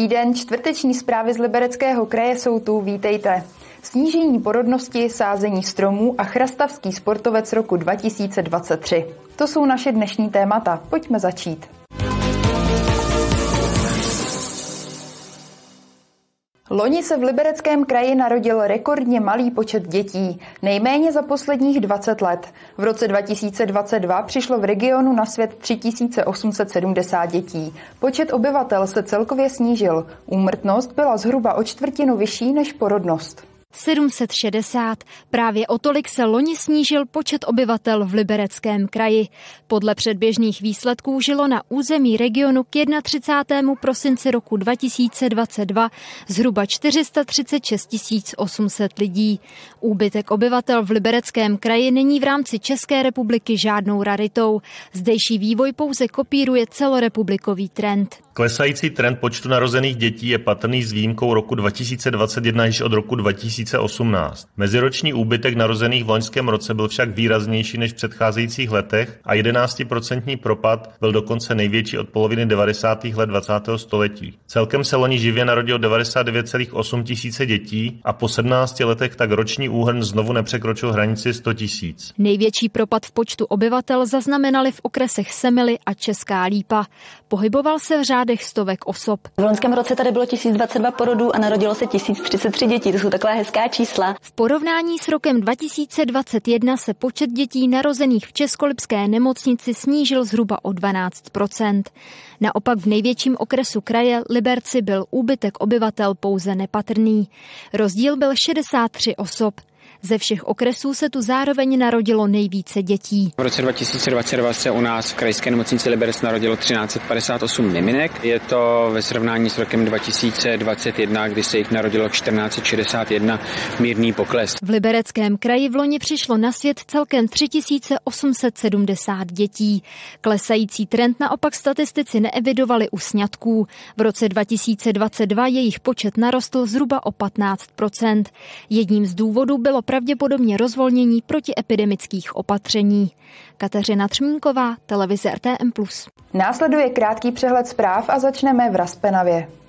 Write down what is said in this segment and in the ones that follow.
Dobrý den, čtvrteční zprávy z Libereckého kraje jsou tu, vítejte. Snížení porodnosti, sázení stromů a chrastavský sportovec roku 2023. To jsou naše dnešní témata. Pojďme začít. Loni se v Libereckém kraji narodil rekordně malý počet dětí, nejméně za posledních 20 let. V roce 2022 přišlo v regionu na svět 3870 dětí. Počet obyvatel se celkově snížil. Úmrtnost byla zhruba o čtvrtinu vyšší než porodnost. 760. Právě o tolik se loni snížil počet obyvatel v Libereckém kraji. Podle předběžných výsledků žilo na území regionu k 31. prosinci roku 2022 zhruba 436 800 lidí. Úbytek obyvatel v Libereckém kraji není v rámci České republiky žádnou raritou. Zdejší vývoj pouze kopíruje celorepublikový trend. Klesající trend počtu narozených dětí je patrný s výjimkou roku 2021 již od roku 2018. Meziroční úbytek narozených v loňském roce byl však výraznější než v předcházejících letech a 11% propad byl dokonce největší od poloviny 90. let 20. století. Celkem se loni živě narodilo 99,8 tisíce dětí a po 17 letech tak roční úhrn znovu nepřekročil hranici 100 tisíc. Největší propad v počtu obyvatel zaznamenali v okresech Semily a Česká Lípa. Pohyboval se v řádech stovek osob. V loňském roce tady bylo 1022 porodů a narodilo se 1033 dětí. To jsou taková hezká čísla. V porovnání s rokem 2021 se počet dětí narozených v Českolipské nemocnici snížil zhruba o 12% Naopak v největším okresu kraje Liberci byl úbytek obyvatel pouze nepatrný. Rozdíl byl 63 osob. Ze všech okresů se tu zároveň narodilo nejvíce dětí. V roce 2022 se u nás v krajské nemocnici Liberec narodilo 1358 miminek. Je to ve srovnání s rokem 2021, kdy se jich narodilo 1461 mírný pokles. V Libereckém kraji v loni přišlo na svět celkem 3870 dětí. Klesající trend naopak statistici neevidovali u sňatků. V roce 2022 jejich počet narostl zhruba o 15% Jedním z důvodů bylo pravděpodobně rozvolnění protiepidemických opatření. Kateřina Třmínková, televize RTM+. Následuje krátký přehled zpráv a začneme v Raspenavě.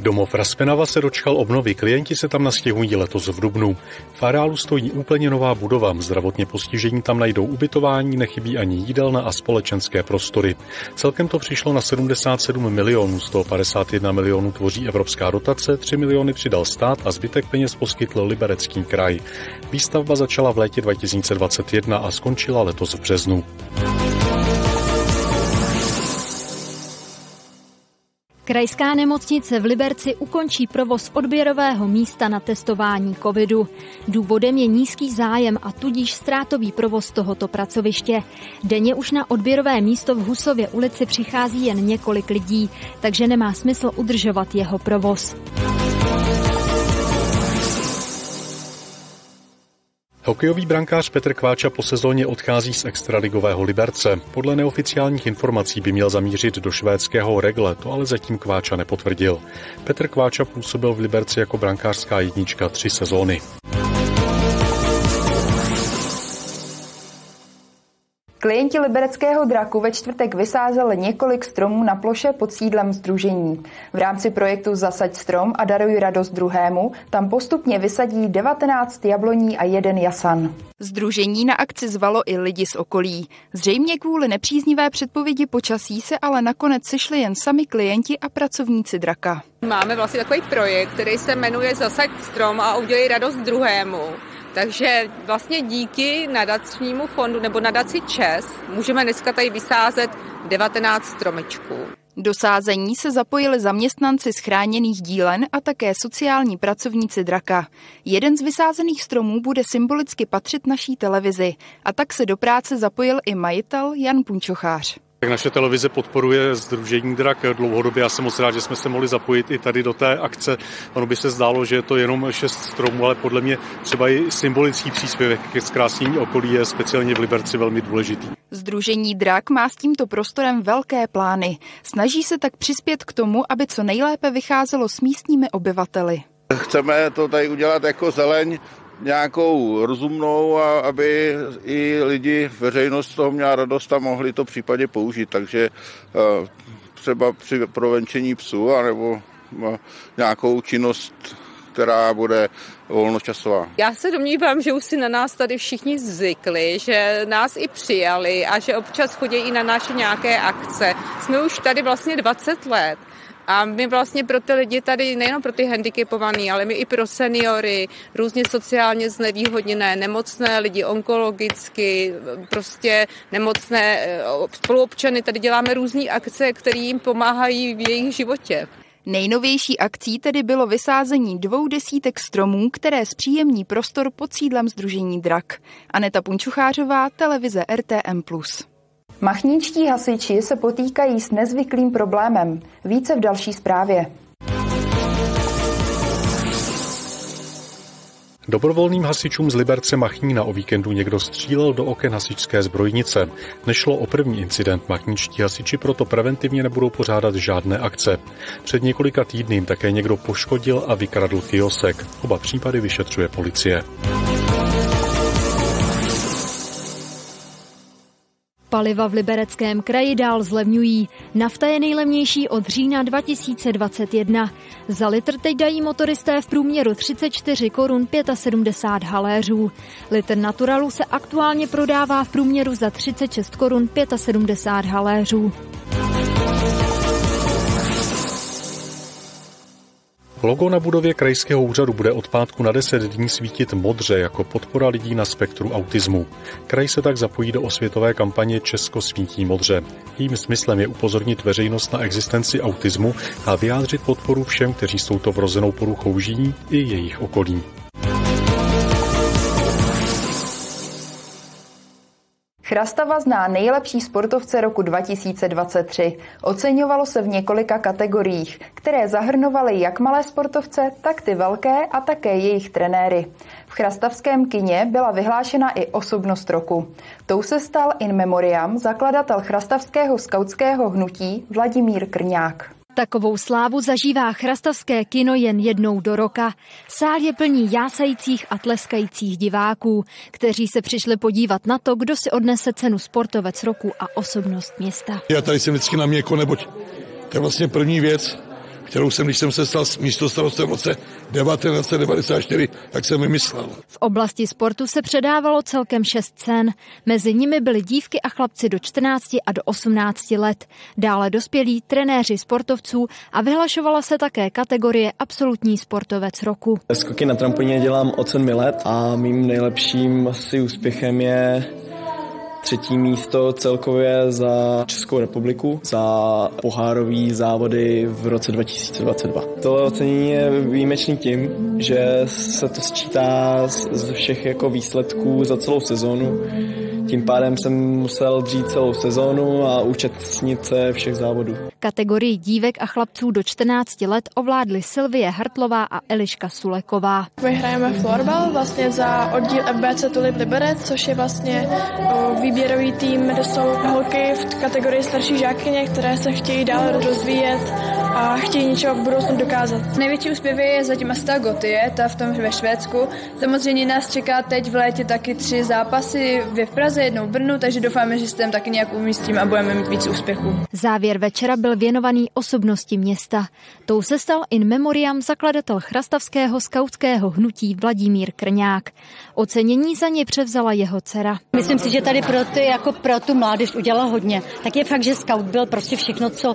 Domov Raspenava se dočkal obnovy, klienti se tam nastěhují letos v Dubnu. V areálu stojí úplně nová budova, zdravotně postižení tam najdou ubytování, nechybí ani jídelna a společenské prostory. Celkem to přišlo na 77 milionů, 151 milionů tvoří evropská dotace, 3 miliony přidal stát a zbytek peněz poskytl Liberecký kraj. Výstavba začala v létě 2021 a skončila letos v březnu. Krajská nemocnice v Liberci ukončí provoz odběrového místa na testování covidu. Důvodem je nízký zájem a tudíž ztrátový provoz tohoto pracoviště. Denně už na odběrové místo v Husově ulici přichází jen několik lidí, takže nemá smysl udržovat jeho provoz. Hokejový brankář Petr Kváča po sezóně odchází z extraligového Liberce. Podle neoficiálních informací by měl zamířit do švédského Regle, to ale zatím Kváča nepotvrdil. Petr Kváča působil v Liberci jako brankářská jednička tři sezóny. Klienti libereckého draku ve čtvrtek vysázeli několik stromů na ploše pod sídlem Združení. V rámci projektu Zasaď strom a daruj radost druhému tam postupně vysadí 19 jabloní a jeden jasan. Združení na akci zvalo i lidi z okolí. Zřejmě kvůli nepříznivé předpovědi počasí se ale nakonec sešli jen sami klienti a pracovníci draka. Máme vlastně takový projekt, který se jmenuje Zasaď strom a udělej radost druhému. Takže vlastně díky nadačnímu fondu nebo nadaci ČES můžeme dneska tady vysázet 19 stromečků. Do sázení se zapojili zaměstnanci z chráněných dílen a také sociální pracovníci Draka. Jeden z vysázených stromů bude symbolicky patřit naší televizi a tak se do práce zapojil i majitel Jan Punčochář. Tak naše televize podporuje Združení Drak dlouhodobě. Já jsem moc rád, že jsme se mohli zapojit i tady do té akce. Ono by se zdálo, že je to jenom šest stromů, ale podle mě třeba i symbolický příspěvek ke zkrásnění okolí je speciálně v Liberci velmi důležitý. Združení Drak má s tímto prostorem velké plány. Snaží se tak přispět k tomu, aby co nejlépe vycházelo s místními obyvateli. Chceme to tady udělat jako zeleň nějakou rozumnou a aby i lidi, veřejnost toho měla radost a mohli to případě použít. Takže eh, třeba při provenčení psů anebo eh, nějakou činnost která bude volnočasová. Já se domnívám, že už si na nás tady všichni zvykli, že nás i přijali a že občas chodí i na naše nějaké akce. Jsme už tady vlastně 20 let. A my vlastně pro ty lidi tady, nejen pro ty handicapovaný, ale my i pro seniory, různě sociálně znevýhodněné, nemocné lidi, onkologicky, prostě nemocné eh, spoluobčany, tady děláme různé akce, které jim pomáhají v jejich životě. Nejnovější akcí tedy bylo vysázení dvou desítek stromů, které zpříjemní prostor pod sídlem Združení Drak. Aneta Punčuchářová, televize RTM+. Machničtí hasiči se potýkají s nezvyklým problémem. Více v další zprávě. Dobrovolným hasičům z Liberce Machnína o víkendu někdo střílel do oken hasičské zbrojnice. Nešlo o první incident, machničtí hasiči proto preventivně nebudou pořádat žádné akce. Před několika týdny také někdo poškodil a vykradl kiosek. Oba případy vyšetřuje policie. Paliva v Libereckém kraji dál zlevňují. Nafta je nejlevnější od října 2021. Za litr teď dají motoristé v průměru 34 korun 75 haléřů. Litr naturalu se aktuálně prodává v průměru za 36 korun 75 haléřů. Logo na budově krajského úřadu bude od pátku na 10 dní svítit modře jako podpora lidí na spektru autismu. Kraj se tak zapojí do osvětové kampaně Česko svítí modře. Jím smyslem je upozornit veřejnost na existenci autismu a vyjádřit podporu všem, kteří s touto vrozenou poruchou žijí i jejich okolí. Chrastava zná nejlepší sportovce roku 2023. Oceňovalo se v několika kategoriích, které zahrnovaly jak malé sportovce, tak ty velké a také jejich trenéry. V chrastavském kině byla vyhlášena i osobnost roku. Tou se stal in memoriam zakladatel chrastavského skautského hnutí Vladimír Krňák. Takovou slávu zažívá chrastavské kino jen jednou do roka. Sál je plný jásajících a tleskajících diváků, kteří se přišli podívat na to, kdo si odnese cenu sportovec roku a osobnost města. Já tady jsem vždycky na měko, neboť to je vlastně první věc, kterou jsem, když jsem se stal místo starostem v roce 1994, tak jsem vymyslel. V oblasti sportu se předávalo celkem šest cen. Mezi nimi byly dívky a chlapci do 14 a do 18 let. Dále dospělí trenéři sportovců a vyhlašovala se také kategorie absolutní sportovec roku. Skoky na trampolíně dělám od 7 let a mým nejlepším asi úspěchem je třetí místo celkově za Českou republiku za pohárový závody v roce 2022. To ocenění je výjimečný tím, že se to sčítá z všech jako výsledků za celou sezónu tím pádem jsem musel dřít celou sezónu a účastnit se všech závodů. Kategorii dívek a chlapců do 14 let ovládly Silvie Hartlová a Eliška Suleková. My hrajeme florbal vlastně za oddíl FBC Tulip Liberec, což je vlastně výběrový tým, kde jsou holky v kategorii starší žákyně, které se chtějí dál rozvíjet a chtějí něčeho v budoucnu dokázat. Největší úspěch je zatím asi ta Gotie, ta v tom ve Švédsku. Samozřejmě nás čeká teď v létě taky tři zápasy, dvě v Praze, jednou v Brnu, takže doufáme, že se tam taky nějak umístíme a budeme mít víc úspěchů. Závěr večera byl věnovaný osobnosti města. Tou se stal in memoriam zakladatel chrastavského skautského hnutí Vladimír Krňák. Ocenění za ně převzala jeho dcera. Myslím si, že tady pro, ty, jako pro tu mládež udělal hodně. Tak je fakt, že scout byl prostě všechno, co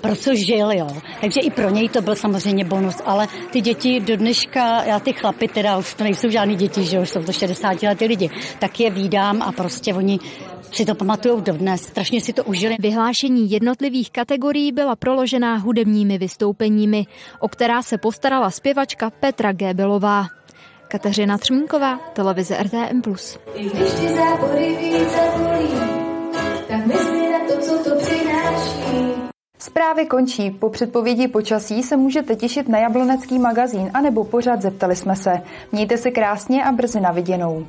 pro co žil, jo. Takže i pro něj to byl samozřejmě bonus, ale ty děti do dneška, já ty chlapy, teda už to nejsou žádný děti, že už jsou to 60 letý lidi, tak je vídám a prostě oni si to pamatují dodnes, strašně si to užili. Vyhlášení jednotlivých kategorií byla proložená hudebními vystoupeními, o která se postarala zpěvačka Petra Gébelová. Kateřina Třmínková, televize RTM+. I když ty zápory více bolí, Zprávy končí. Po předpovědi počasí se můžete těšit na jablonecký magazín anebo pořád zeptali jsme se. Mějte se krásně a brzy na viděnou.